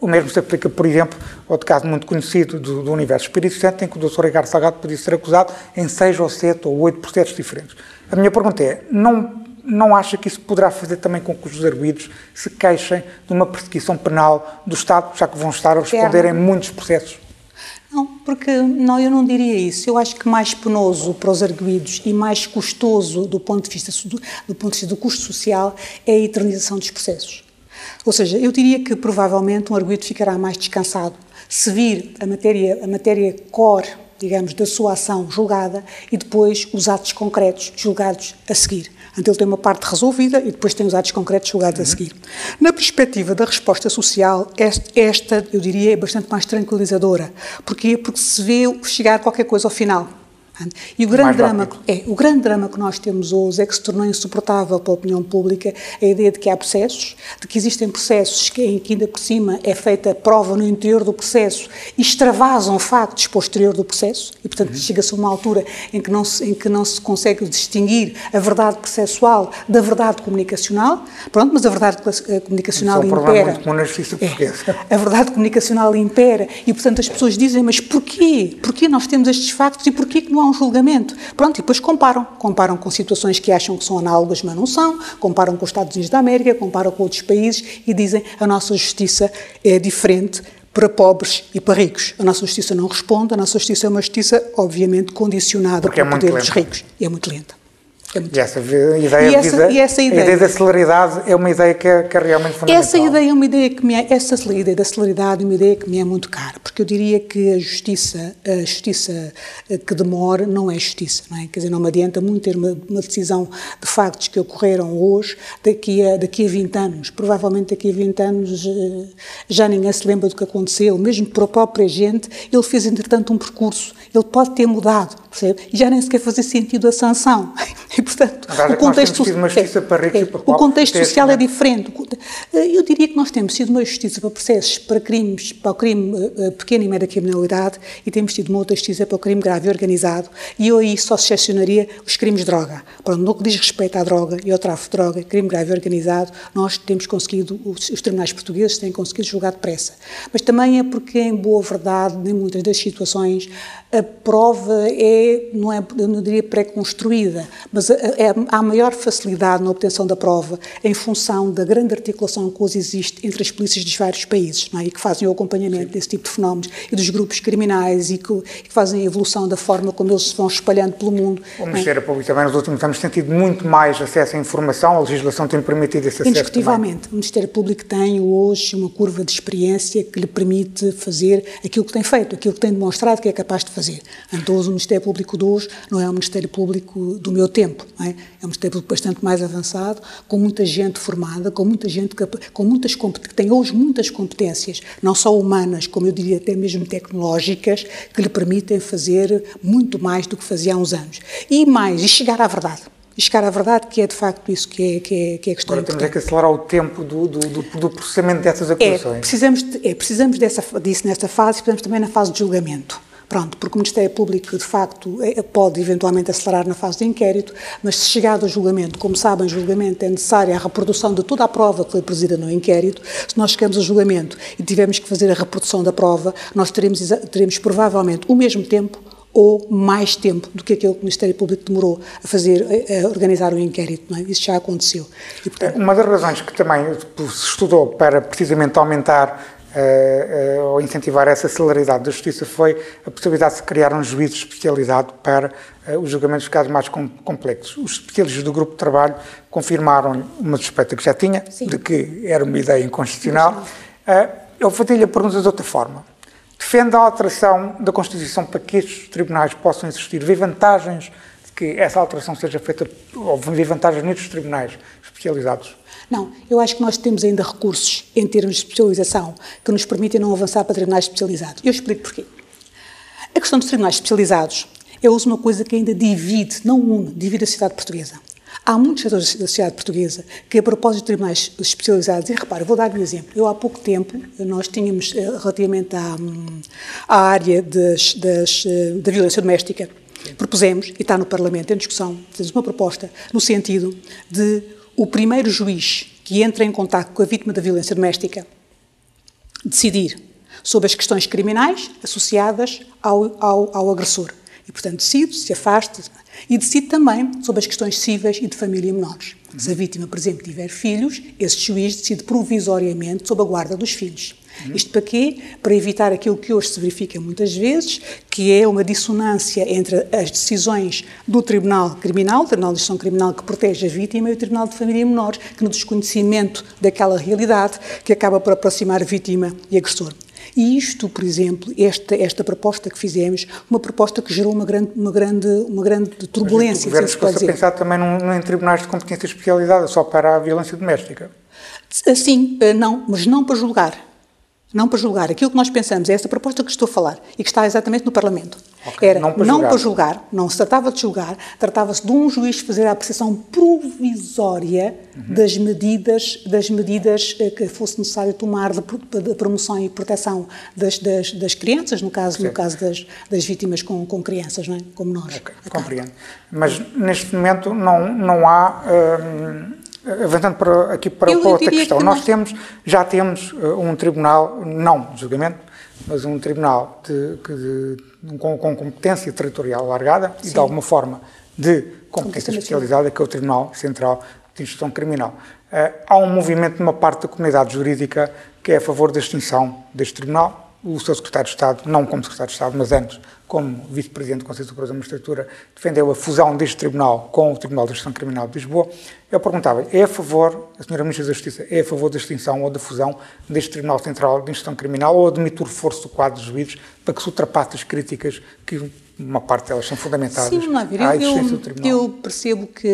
O mesmo se aplica, por exemplo, ao outro caso muito conhecido do, do universo Espírito Santo, em que o Dr. Ricardo Salgado podia ser acusado em seis ou sete ou oito processos diferentes. A minha pergunta é, não, não acha que isso poderá fazer também com que os arguídos se queixem de uma perseguição penal do Estado, já que vão estar a responder em muitos processos? Não, porque não, eu não diria isso. Eu acho que mais penoso para os arguídos e mais custoso do ponto de vista do, do ponto de vista do custo social é a eternização dos processos. Ou seja, eu diria que provavelmente um arguido ficará mais descansado se vir a matéria, a matéria core, digamos, da sua ação julgada e depois os atos concretos julgados a seguir. Então ele tem uma parte resolvida e depois tem os atos concretos julgados uhum. a seguir. Na perspectiva da resposta social, esta, eu diria, é bastante mais tranquilizadora. Porquê? Porque se vê chegar qualquer coisa ao final. E o grande, drama, é, o grande drama que nós temos hoje é que se tornou insuportável para a opinião pública a ideia de que há processos, de que existem processos que, em que ainda por cima é feita prova no interior do processo e extravasam factos posterior do processo e, portanto, uhum. chega-se a uma altura em que, não se, em que não se consegue distinguir a verdade processual da verdade comunicacional, pronto, mas a verdade eh, comunicacional Isso é um impera. Muito na justiça portuguesa. É, a verdade comunicacional impera e, portanto, as pessoas dizem, mas porquê? Porquê nós temos estes factos e porquê que não há um julgamento. Pronto, e depois comparam. Comparam com situações que acham que são análogas, mas não são, comparam com os Estados Unidos da América, comparam com outros países e dizem a nossa justiça é diferente para pobres e para ricos. A nossa justiça não responde, a nossa justiça é uma justiça, obviamente, condicionada Porque pelo é poder lenta. dos ricos. E é muito lenta. E essa ideia, e essa, e essa ideia, ideia da celeridade é uma ideia que é, que é, realmente fundamental. Essa ideia é uma ideia que me é, essa ideia da celeridade é uma ideia que me é muito cara, porque eu diria que a justiça, a justiça eh, que demora não é justiça, não é? Quer dizer, não me adianta muito ter uma, uma decisão de factos que ocorreram hoje, daqui a, daqui a 20 anos. Provavelmente daqui a 20 anos eh, já ninguém se lembra do que aconteceu, mesmo para a própria gente, ele fez entretanto um percurso, ele pode ter mudado, percebe? E já nem sequer fazer sentido a sanção. E, portanto, o contexto, é, para é, para o contexto social é diferente. Eh, eu diria que nós temos tido uma justiça para processos para crimes, para o crime uh, pequeno e média criminalidade e temos tido uma outra justiça para o crime grave e organizado e eu aí só excepcionaria os crimes de droga. Pronto, no que diz respeito à droga e ao tráfico de droga, crime grave e organizado, nós temos conseguido, os, os tribunais portugueses têm conseguido julgar depressa. Mas também é porque, em boa verdade, em muitas das situações, a prova é, não é, eu não diria pré-construída, mas é, há maior facilidade na obtenção da prova em função da grande articulação que hoje existe entre as polícias dos vários países, é? e que fazem o acompanhamento Sim. desse tipo de fenómenos, e dos grupos criminais, e que, e que, fazem a evolução da forma como eles se vão espalhando pelo mundo. O é? Ministério Público também nos últimos anos tem tido muito mais acesso à informação, a legislação tem permitido esse acesso Indiscutivelmente. Também. O Ministério Público tem hoje uma curva de experiência que lhe permite fazer aquilo que tem feito, aquilo que tem demonstrado que é capaz de fazer. Então, o Ministério Público de hoje não é o Ministério Público do meu tempo, é? é? um Ministério Público bastante mais avançado, com muita gente formada, com muita gente que, com muitas, que tem hoje muitas competências, não só humanas, como eu diria até mesmo tecnológicas, que lhe permitem fazer muito mais do que fazia há uns anos. E mais, e chegar à verdade e chegar à verdade, que é de facto isso que é, que é, que é a questão Agora temos é que acelerar o tempo do, do, do, do processamento dessas acusações. É, precisamos, de, é, precisamos dessa, disso nesta fase e precisamos também na fase de julgamento. Pronto, porque o Ministério Público, de facto, é, pode eventualmente acelerar na fase de inquérito, mas se chegado ao julgamento, como sabem, julgamento é necessária a reprodução de toda a prova que foi produzida no inquérito. Se nós chegamos ao julgamento e tivermos que fazer a reprodução da prova, nós teremos, teremos provavelmente o mesmo tempo ou mais tempo do que aquele que o Ministério Público demorou a fazer, a organizar o inquérito. Não é? Isso já aconteceu. E, portanto... Uma das razões que também se estudou para precisamente aumentar ou incentivar essa celeridade da justiça foi a possibilidade de criar um juízo especializado para uh, os julgamentos de casos mais com, complexos. Os especialistas do grupo de trabalho confirmaram uma suspeita que já tinha, Sim. de que era uma ideia inconstitucional. Eu vou-lhe a pergunta de outra forma. Defende a alteração da Constituição para que estes tribunais possam existir? Vê vantagens de que essa alteração seja feita, ou vê vantagens nestes tribunais especializados? Não, eu acho que nós temos ainda recursos em termos de especialização que nos permitem não avançar para tribunais especializados. Eu explico porquê. A questão dos tribunais especializados é uma coisa que ainda divide, não une, divide a sociedade portuguesa. Há muitos setores da sociedade portuguesa que, a propósito de tribunais especializados, e repara, vou dar-lhe um exemplo. Eu, há pouco tempo, nós tínhamos, eh, relativamente à, à área das, das, eh, da violência doméstica, propusemos, e está no Parlamento em discussão, temos uma proposta no sentido de o primeiro juiz que entra em contato com a vítima da violência doméstica decidir sobre as questões criminais associadas ao, ao, ao agressor. E, portanto, decide, se afasta e decide também sobre as questões cíveis e de família menores. Se a vítima, por exemplo, tiver filhos, esse juiz decide provisoriamente sobre a guarda dos filhos. Uhum. Isto para quê? Para evitar aquilo que hoje se verifica muitas vezes, que é uma dissonância entre as decisões do Tribunal Criminal, o Tribunal de Gestão Criminal que protege a vítima, e o Tribunal de Família e Menores, que no desconhecimento daquela realidade, que acaba por aproximar vítima e agressor. E isto, por exemplo, esta, esta proposta que fizemos, uma proposta que gerou uma grande, uma grande, uma grande turbulência. Mas o governo se a pensar também num, num, em tribunais de competência especializada só para a violência doméstica? Sim, eh, não, mas não para julgar não para julgar. Aquilo que nós pensamos é esta proposta que estou a falar e que está exatamente no Parlamento. Okay, Era não, para, não julgar. para, julgar. não se tratava de julgar, tratava-se de um juiz fazer a apreciação provisória uhum. das medidas, das medidas eh, que fosse necessário tomar de, de promoção e proteção das, das, das crianças, no caso, no caso das, das vítimas com, com crianças, não é? como nós. Okay, compreendo. Mas neste momento não, não há. Hum, avançando para, aqui para, para outra questão, que nós, temos, já temos uh, um tribunal, não de julgamento, mas um tribunal de, de, com, com, competência territorial alargada Sim. e de alguma forma de competência especializada, que é o Tribunal Central de Instrução Criminal. Uh, há um movimento de uma parte da comunidade jurídica que é a favor da extinção deste tribunal, o seu secretário de Estado, não como secretário de Estado, mas antes como vice-presidente do Conselho Superior da Magistratura, defendeu a fusão deste tribunal com o Tribunal de Gestão Criminal de Lisboa. Eu perguntava-lhe, é a favor, a senhora Ministra da Justiça, é a favor da extinção ou da fusão deste Tribunal Central de Gestão Criminal ou admite o reforço do quadro de juízes para que se ultrapasse as críticas que uma parte delas são fundamentadas Sim, não, à existência do Tribunal? Eu percebo que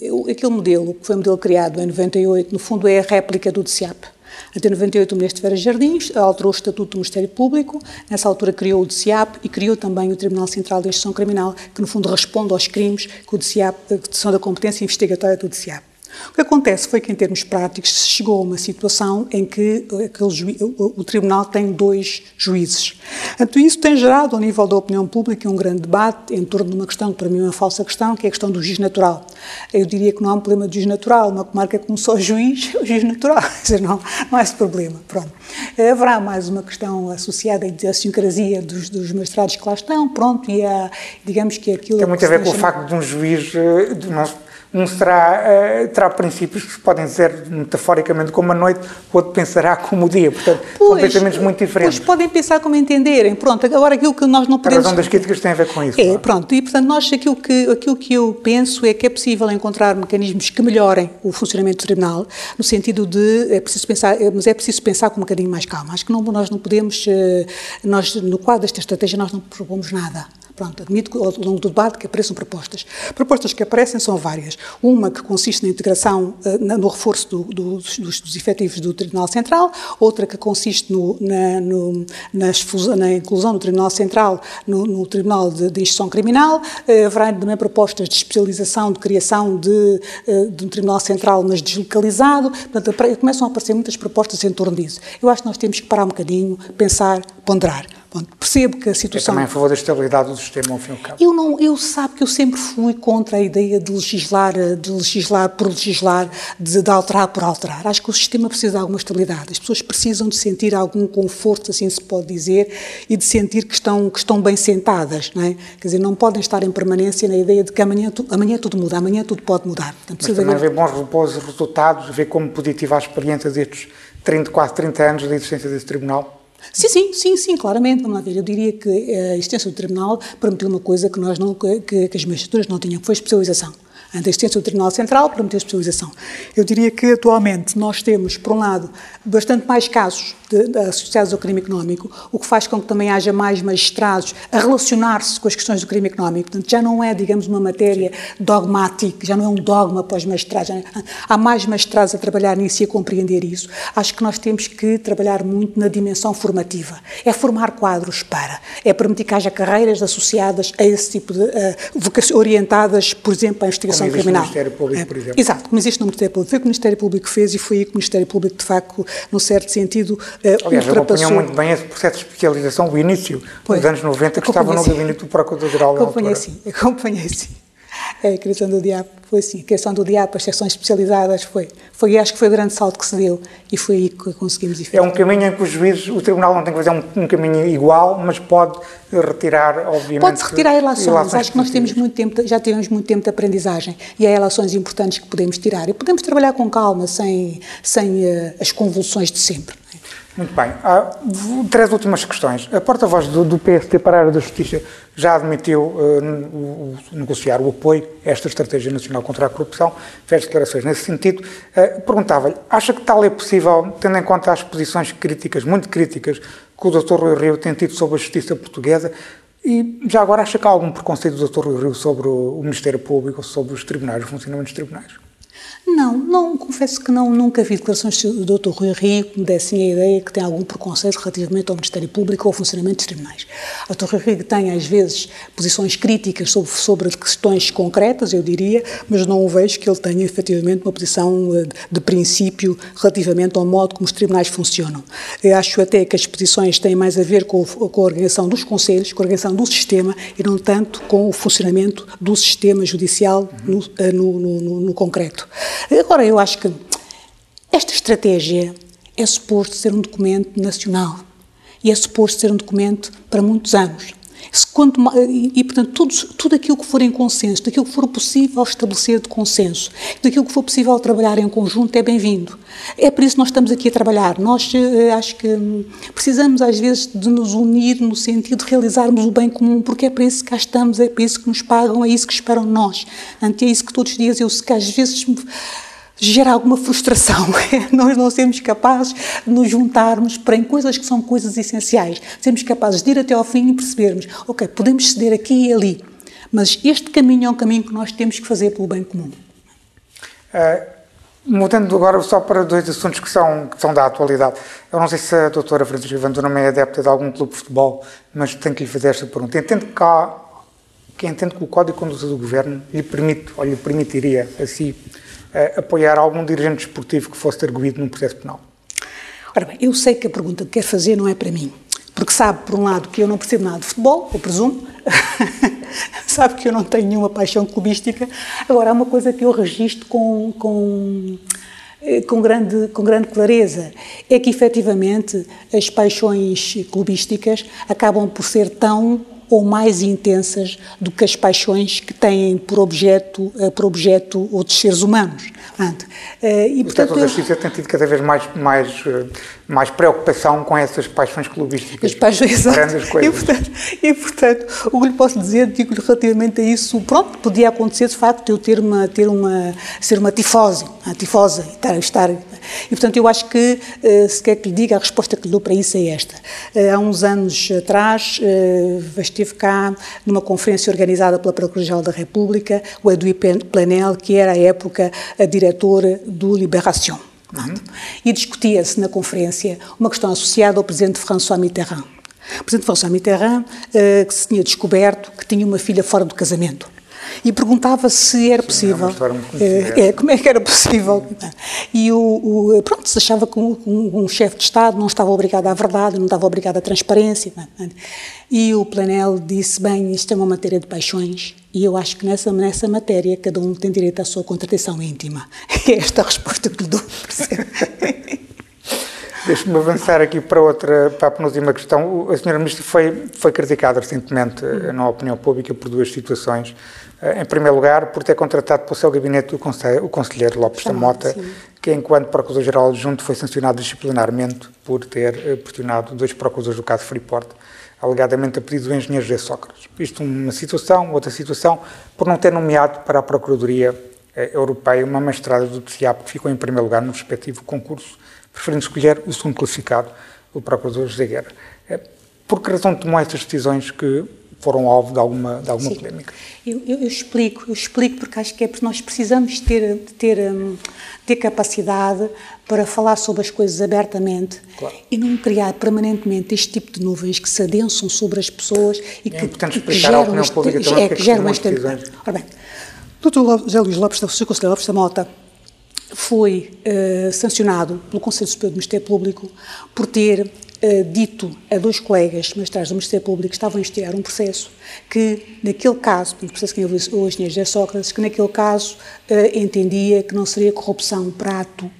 eu, aquele modelo, que foi um modelo criado em 98, no fundo é a réplica do DCAP até 98, o Ministro Vera Jardins alterou o Estatuto do Ministério Público, nessa altura criou o DCIAP e criou também o Tribunal Central de Instrução Criminal, que no fundo responde aos crimes que o DCIAP, que são da competência investigatória do DCIAP. O que acontece foi que, em termos práticos, se chegou a uma situação em que o, o, Tribunal tem dois juízes. Portanto, isso tem gerado, ao nível da opinião pública, um grande debate em torno de uma questão, que para mim é uma falsa questão, que é a questão do juiz natural. Eu diria que não há um problema de juiz natural, uma comarca com só juiz, é o juiz natural. Quer dizer, não, não há esse problema. Pronto. Haverá mais uma questão associada à idiosincrasia dos, dos magistrados que lá estão, pronto, e a, digamos que aquilo... Tem muito a ver com o facto de um juiz, eh, de não um será, uh, terá princípios que se podem dizer metaforicamente como a noite, o outro pensará como o dia. Portanto, pois, são pensamentos muito diferentes. Pois podem pensar como entenderem. Pronto, agora aquilo que nós não podemos... A razão das críticas tem a ver com isso. É, claro. pronto. E, portanto, nós, aquilo que, aquilo que eu penso é que é possível encontrar mecanismos que melhorem o funcionamento do tribunal, no sentido de, é preciso pensar, mas é preciso pensar com um bocadinho mais calma. Acho que não, nós não podemos, eh, nós, no quadro desta estratégia, nós não propomos nada Pronto, admito que ao longo do debate que apareçam propostas. Propostas que aparecem são várias. Uma que consiste na integração, uh, no reforço do, do, dos, dos, efetivos do Tribunal Central, outra que consiste no, na, no, na, inclusão do Tribunal Central no, no Tribunal de, de Instrução Criminal. Uh, haverá também propostas de especialização, de criação de, uh, de um Tribunal Central, mas deslocalizado. Portanto, começam a aparecer muitas propostas em torno disso. Eu acho que nós temos que parar um bocadinho, pensar, ponderar. Bom, percebo que a situação. É também a favor da estabilidade do sistema, ao fim e ao cabo. Eu, não, eu sabe que eu sempre fui contra a ideia de legislar, de legislar por legislar, de, de, alterar por alterar. Acho que o sistema precisa de alguma estabilidade. As pessoas precisam de sentir algum conforto, assim se pode dizer, e de sentir que estão, que estão bem sentadas. Não é? Quer dizer, não podem estar em permanência na ideia de que amanhã, amanhã tudo muda, amanhã tudo pode mudar. Portanto, Mas também haver bons, bons resultados, ver como positiva a experiência destes 30, quase 30 anos de existência desse tribunal. Sim, sim, sim, sim, claramente. Vamos lá ver. Eu diria que a existência do tribunal permitiu uma coisa que nós não, que, que as magistraturas não tinham, que foi especialização. A existência do Tribunal Central permitiu especialização. Eu diria que atualmente nós temos, por um lado, bastante mais casos associados ao crime económico, o que faz com que também haja mais magistrados a relacionar-se com as questões do crime económico. Portanto, já não é, digamos, uma matéria dogmática, já não é um dogma para os magistrados. É, há mais magistrados a trabalhar nisso e a compreender isso. Acho que nós temos que trabalhar muito na dimensão formativa. É formar quadros para, é permitir que haja carreiras associadas a esse tipo de, uh, orientadas, por exemplo, à investigação como criminal. No Ministério Público, é, por exemplo. Exato, como existe no Ministério Público. Foi o que o Ministério Público fez e foi aí que o Ministério Público, de facto, num certo sentido, uh, Aliás, ultrapassou... muito bem esse processo de especialização, o início, pois, nos anos 90, que estava no gabinete do Procurador-Geral Acompanhei sim, acompanhei sim. A criação do DIAP foi assim, a criação do DIAP, as secções especializadas, foi, foi, acho que foi o grande salto que se deu e foi aí que conseguimos efetuar. É um caminho em que os juízes, o Tribunal não tem que fazer um, um caminho igual, mas pode retirar, obviamente... Pode-se retirar relações, relações acho que nós temos muito tempo, já tivemos muito tempo de aprendizagem e há relações importantes que podemos tirar e podemos trabalhar com calma, sem, sem uh, as convulsões de sempre. Muito bem. Há três últimas questões. A porta-voz do, do PST para a área da justiça já admitiu uh, o, o, negociar o apoio a esta Estratégia Nacional contra a Corrupção, fez declarações nesse sentido. Uh, Perguntava-lhe, acha que tal é possível, tendo em conta as posições críticas, muito críticas, que o Dr. Rui Rio tem tido sobre a justiça portuguesa? E já agora acha que há algum preconceito do Dr. Rui Rio sobre o Ministério Público, sobre os tribunais, o funcionamento dos tribunais? Não, não, confesso que não, nunca vi declarações do Dr. Rui Rio que me dessem a ideia que tem algum preconceito relativamente ao Ministério Público ou ao funcionamento dos tribunais. O Dr. Rui Rio tem, às vezes, posições críticas sobre, sobre questões concretas, eu diria, mas não vejo que ele tenha, efetivamente, uma posição de, de princípio relativamente ao modo como os tribunais funcionam. Eu acho até que as posições têm mais a ver com, com a organização dos conselhos, com a organização do sistema e não tanto com o funcionamento do sistema judicial no, eh, no, no, no concreto. Agora, eu acho que esta estratégia é suposto ser um documento nacional e é suposto ser um documento para muitos anos. Quanto, e, portanto, tudo, tudo aquilo que for em consenso, daquilo que for possível estabelecer de consenso, daquilo que for possível trabalhar em conjunto é bem-vindo. É por isso que nós estamos aqui a trabalhar. Nós eh, acho que hum, precisamos, às vezes, de nos unir no sentido de realizarmos o bem comum, porque é para isso que cá estamos, é para isso que nos pagam, é isso que esperam nós. Portanto, é isso que todos os dias eu, que às vezes gera alguma frustração. Nós não sermos capazes de nos juntarmos para em coisas que são coisas essenciais. Sermos capazes de ir até ao fim e percebermos, ok, podemos ceder aqui e ali, mas este caminho é um caminho que nós temos que fazer pelo bem comum. Uh, mudando agora só para dois assuntos que são, que são da atualidade. Eu não sei se a doutora Francisca Vanduna é adepta de algum clube de futebol, mas tenho que lhe fazer esta pergunta. Entende que, há, que, entende que o Código de Conduta do Governo lhe permite, ou lhe permitiria, assim, apoiar algum dirigente desportivo que fosse arguído num processo penal? Ora bem, eu sei que a pergunta que quer fazer não é para mim, porque sabe, por um lado, que eu não percebo nada de futebol, eu presumo, sabe que eu não tenho nenhuma paixão clubística. Agora, há uma coisa que eu registro com, com, eh, com, grande, com grande clareza, é que efetivamente as paixões clubísticas acabam por ser tão ou mais intensas do que as paixões que têm por objeto, eh, por objeto outros seres humanos. Portanto, eh, e, portanto, o Justiça tem tido cada vez mais, mais, eh, mais preocupação com essas paixões clubísticas. As paixões, exato. E portanto, e, portanto, o que lhe posso dizer, digo relativamente a isso, pronto, podia acontecer de facto eu ter uma, ter uma, ser uma tifose, uma tifose, estar, estar E, portanto, eu acho que, se quer que lhe diga, a resposta que lhe dou para isso é esta. Há uns anos atrás, esteve cá numa conferência organizada pela Procuradoria-Geral da República, o Edoui Planel, que era, à época, a diretora do Libération. Uhum. E discutia-se na conferência uma questão associada ao presidente François Mitterrand. O presidente François Mitterrand, que se tinha descoberto que tinha uma filha fora do casamento e perguntava se era possível. Sim, é, é, como é que era possível? E o, o pronto, se achava que um, um, um chefe de Estado não estava obrigado à verdade, não estava obrigado à transparência. E o Planel disse: bem, isto é uma matéria de paixões e eu acho que nessa, nessa matéria cada um tem direito à sua contradição íntima. É esta a resposta que lhe dou. Deixe-me avançar aqui para outra, para a penúltima questão. A senhora Ministra foi, foi criticada recentemente eh, na opinião pública por duas situações. Eh, em primeiro lugar, por ter contratado para o seu gabinete o, conselheiro, o conselheiro Lopes da Mota, sim. que enquanto Procurador-Geral Adjunto foi sancionado disciplinarmente por ter eh, pressionado dois procuradores do caso Freeport, alegadamente a pedido do engenheiro José Sócrates. Isto uma situação, outra situação, por não ter nomeado para a Procuradoria Europeia uma mestrada do TCIAP que ficou em primeiro lugar no respectivo concurso preferindo escolher o segundo classificado, o Procurador José Guerra. É, por que razão tomou estas decisões que foram alvo de alguma, de alguma polémica? Eu, eu, eu, explico, eu explico porque acho que é porque nós precisamos ter, ter, hum, ter capacidade para falar sobre as coisas abertamente claro. e não criar permanentemente este tipo de nuvens que se adensam sobre as pessoas e é que, importante explicar que geram, este, pública é, que geram este... Ora bem, Dr. José Luís Lopes, da Conselheiro Lopes da Mota, foi uh, sancionado pelo Conselho Superior do Ministério Público por ter uh, dito a dois colegas magistrados do Ministério Público que estavam a instigar um processo que, naquele caso, um processo que eu o engenheiro José Sócrates, que naquele caso uh, entendia que não seria corrupção prato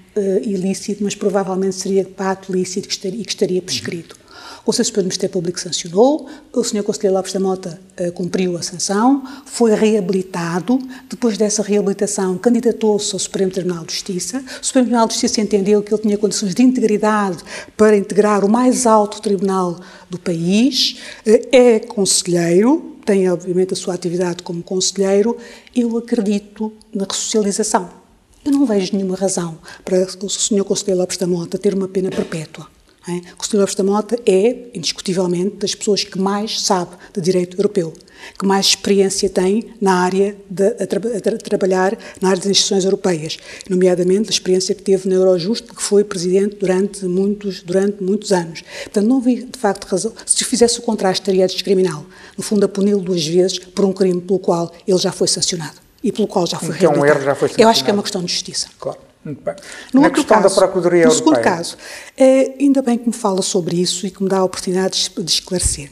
ilícito, mas provavelmente seria prato lícito e que estaria prescrito. Conselho Superior do Ministério Público sancionou, o Sr. Conselheiro Lopes da Mota uh, cumpriu a sanção, foi reabilitado, depois dessa reabilitação candidatou-se ao Supremo Tribunal de Justiça, o Supremo Tribunal de Justiça entendeu que ele tinha condições de integridade para integrar o mais alto tribunal do país, uh, é conselheiro, tem obviamente a sua atividade como conselheiro, eu acredito na ressocialização. Eu não vejo nenhuma razão para o Sr. Conselheiro Lopes da Mota ter uma pena perpétua. É? O Conselheiro Lopes da Mota é, indiscutivelmente, das pessoas que mais sabe de direito europeu, que mais experiência tem na área de a tra a trabalhar na área das instituições europeias, nomeadamente a experiência que teve na Eurojust, que foi presidente durante muitos, durante muitos anos. Portanto, não vi, de facto, razão. Se fizesse o contraste, estaria descriminá-lo. No fundo, a puni-lo duas vezes por um crime pelo qual ele já foi sancionado e pelo qual já foi então, reabilitado. Um erro já foi sancionado. Eu acho que é uma questão de justiça. Claro. Muito bem. No Na questão caso, da Procuradoria no Europeia. No segundo caso, é, ainda bem que me fala sobre isso e que me dá a oportunidade de esclarecer.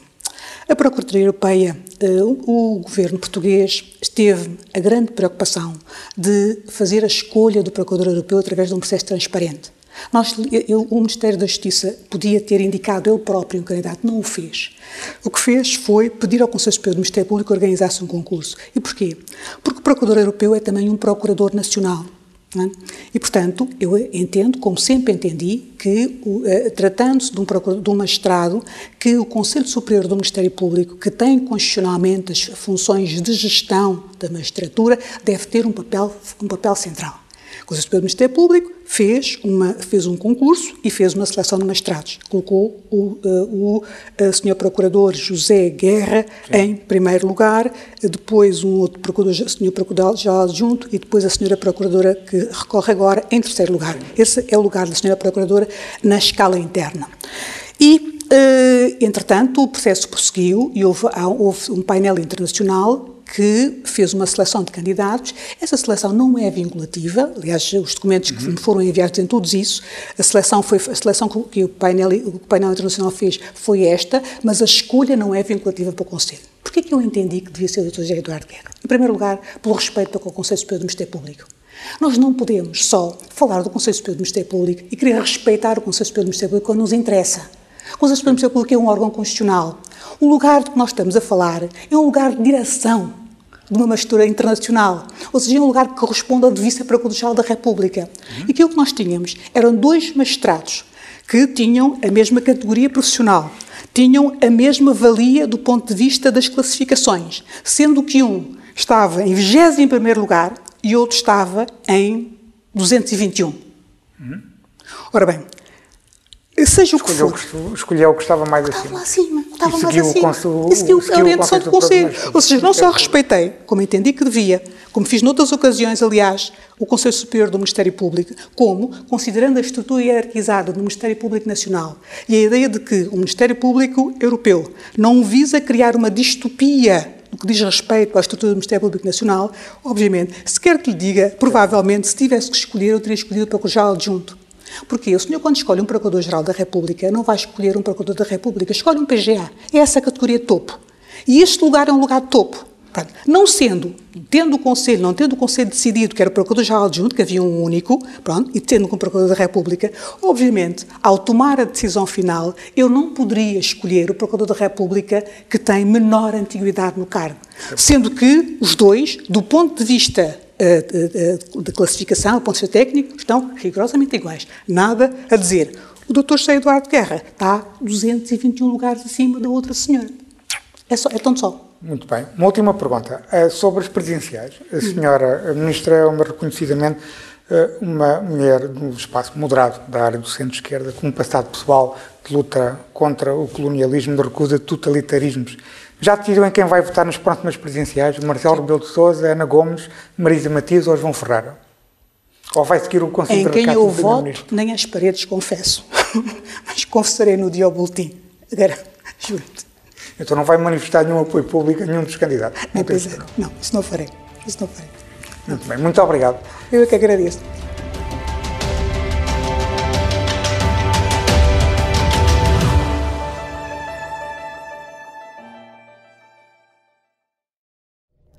A Procuradoria Europeia, eh, o governo português teve a grande preocupação de fazer a escolha do Procurador Europeu através de um processo transparente. Nós, eu, o Ministério da Justiça podia ter indicado ele próprio um candidato, não o fez. O que fez foi pedir ao Conselho Superior do Ministério Público que organizasse um concurso. E porquê? Porque o Procurador Europeu é também um Procurador Nacional. É? E, portanto, eu entendo, como sempre entendi, que, uh, tratando-se de um, de um magistrado, que o Conselho Superior do Ministério Público, que tem constitucionalmente as funções de gestão da magistratura, deve ter um papel, um papel central. O Conselho do Ministério Público fez, uma, fez um concurso e fez uma seleção de magistrados. Colocou o, uh, o uh, Sr. Procurador José Guerra Sim. em primeiro lugar, depois um outro procurador, Sr. Procurador-Geral Adjunto e depois a Sra. Procuradora que recorre agora em terceiro lugar. Esse é o lugar da Sra. Procuradora na escala interna. E, uh, entretanto, o processo prosseguiu e houve, houve um painel internacional que fez uma seleção de candidatos. Essa seleção não é vinculativa, aliás, os documentos que me foram enviados dizem todos isso. A seleção, foi, a seleção que o painel, o painel internacional fez foi esta, mas a escolha não é vinculativa para o Conselho. Porquê que eu entendi que devia ser o Dr. José Eduardo Guerra? Em primeiro lugar, pelo respeito com o Conselho Superior do Ministério Público. Nós não podemos só falar do Conselho Superior do Ministério Público e querer respeitar o Conselho Superior do Ministério Público quando nos interessa. O Conselho Superior do Ministério Público é um órgão constitucional. O lugar de que nós estamos a falar é um lugar de direção de uma mistura internacional, ou seja, é um lugar que corresponde ao de vice-procurador-geral da República. Uhum. E aquilo que nós tínhamos eram dois magistrados que tinham a mesma categoria profissional, tinham a mesma valia do ponto de vista das classificações, sendo que um estava em 21 lugar e outro estava em 221. Uhum. Ora bem, seja o que escolheu, for. Escolheu o que estava mais Estava acima. lá acima, estava mais seguiu o acima. conselho- E seguiu seguiu a o orientação do conselho do Conselho. Primeiro-Ministro. Ou seja, não só respeitei, como entendi que devia, como fiz noutras ocasiões, aliás, o Conselho Superior do Ministério Público, como, considerando a estrutura hierarquizada do Ministério Público Nacional e a ideia de que o Ministério Público Europeu não visa criar uma distopia no que diz respeito à estrutura do Ministério Público Nacional, obviamente, se quer que lhe diga, provavelmente, se tivesse que escolher, eu teria escolhido o Procurador Adjunto. Porque o senhor, quando escolhe um Procurador-Geral da República, não vai escolher um Procurador da República, escolhe um PGA. É essa categoria topo. E este lugar é um lugar de topo. Pronto. Não sendo, tendo o Conselho, não tendo o Conselho decidido que era o Procurador-Geral Adjunto, que havia um único, pronto, e tendo como Procurador da República, obviamente, ao tomar a decisão final, eu não poderia escolher o Procurador da República que tem menor antiguidade no cargo. Sendo que os dois, do ponto de vista eh, de, de- de classificação, do ponto de vista técnico, estão rigorosamente iguais. Nada a dizer. O Dr. José Eduardo Guerra está 221 lugares acima da outra senhora. É, só, é tão só. Muito bem. Uma última pergunta. Eh, sobre as presidenciais. A senhora a ministra é uma reconhecidamente eh, uma mulher do espaço moderado da área do centro-esquerda, com um passado pessoal que luta contra o colonialismo, de recusa de totalitarismos. Já decidiram em quem vai votar nas próximas presidenciais? Marcelo Rebelo de Sousa, Ana Gomes, Marisa Matias ou João Ferreira? Ou vai seguir o conselho Em de quem eu voto, nem às paredes confesso. Mas confessarei no dia ao boletim. Juro-te. Então não vai manifestar nenhum apoio público a nenhum dos candidatos. Não Pois é. Não, isso não farei. Isso não farei. Muito bem. Muito obrigado. Eu é que agradeço.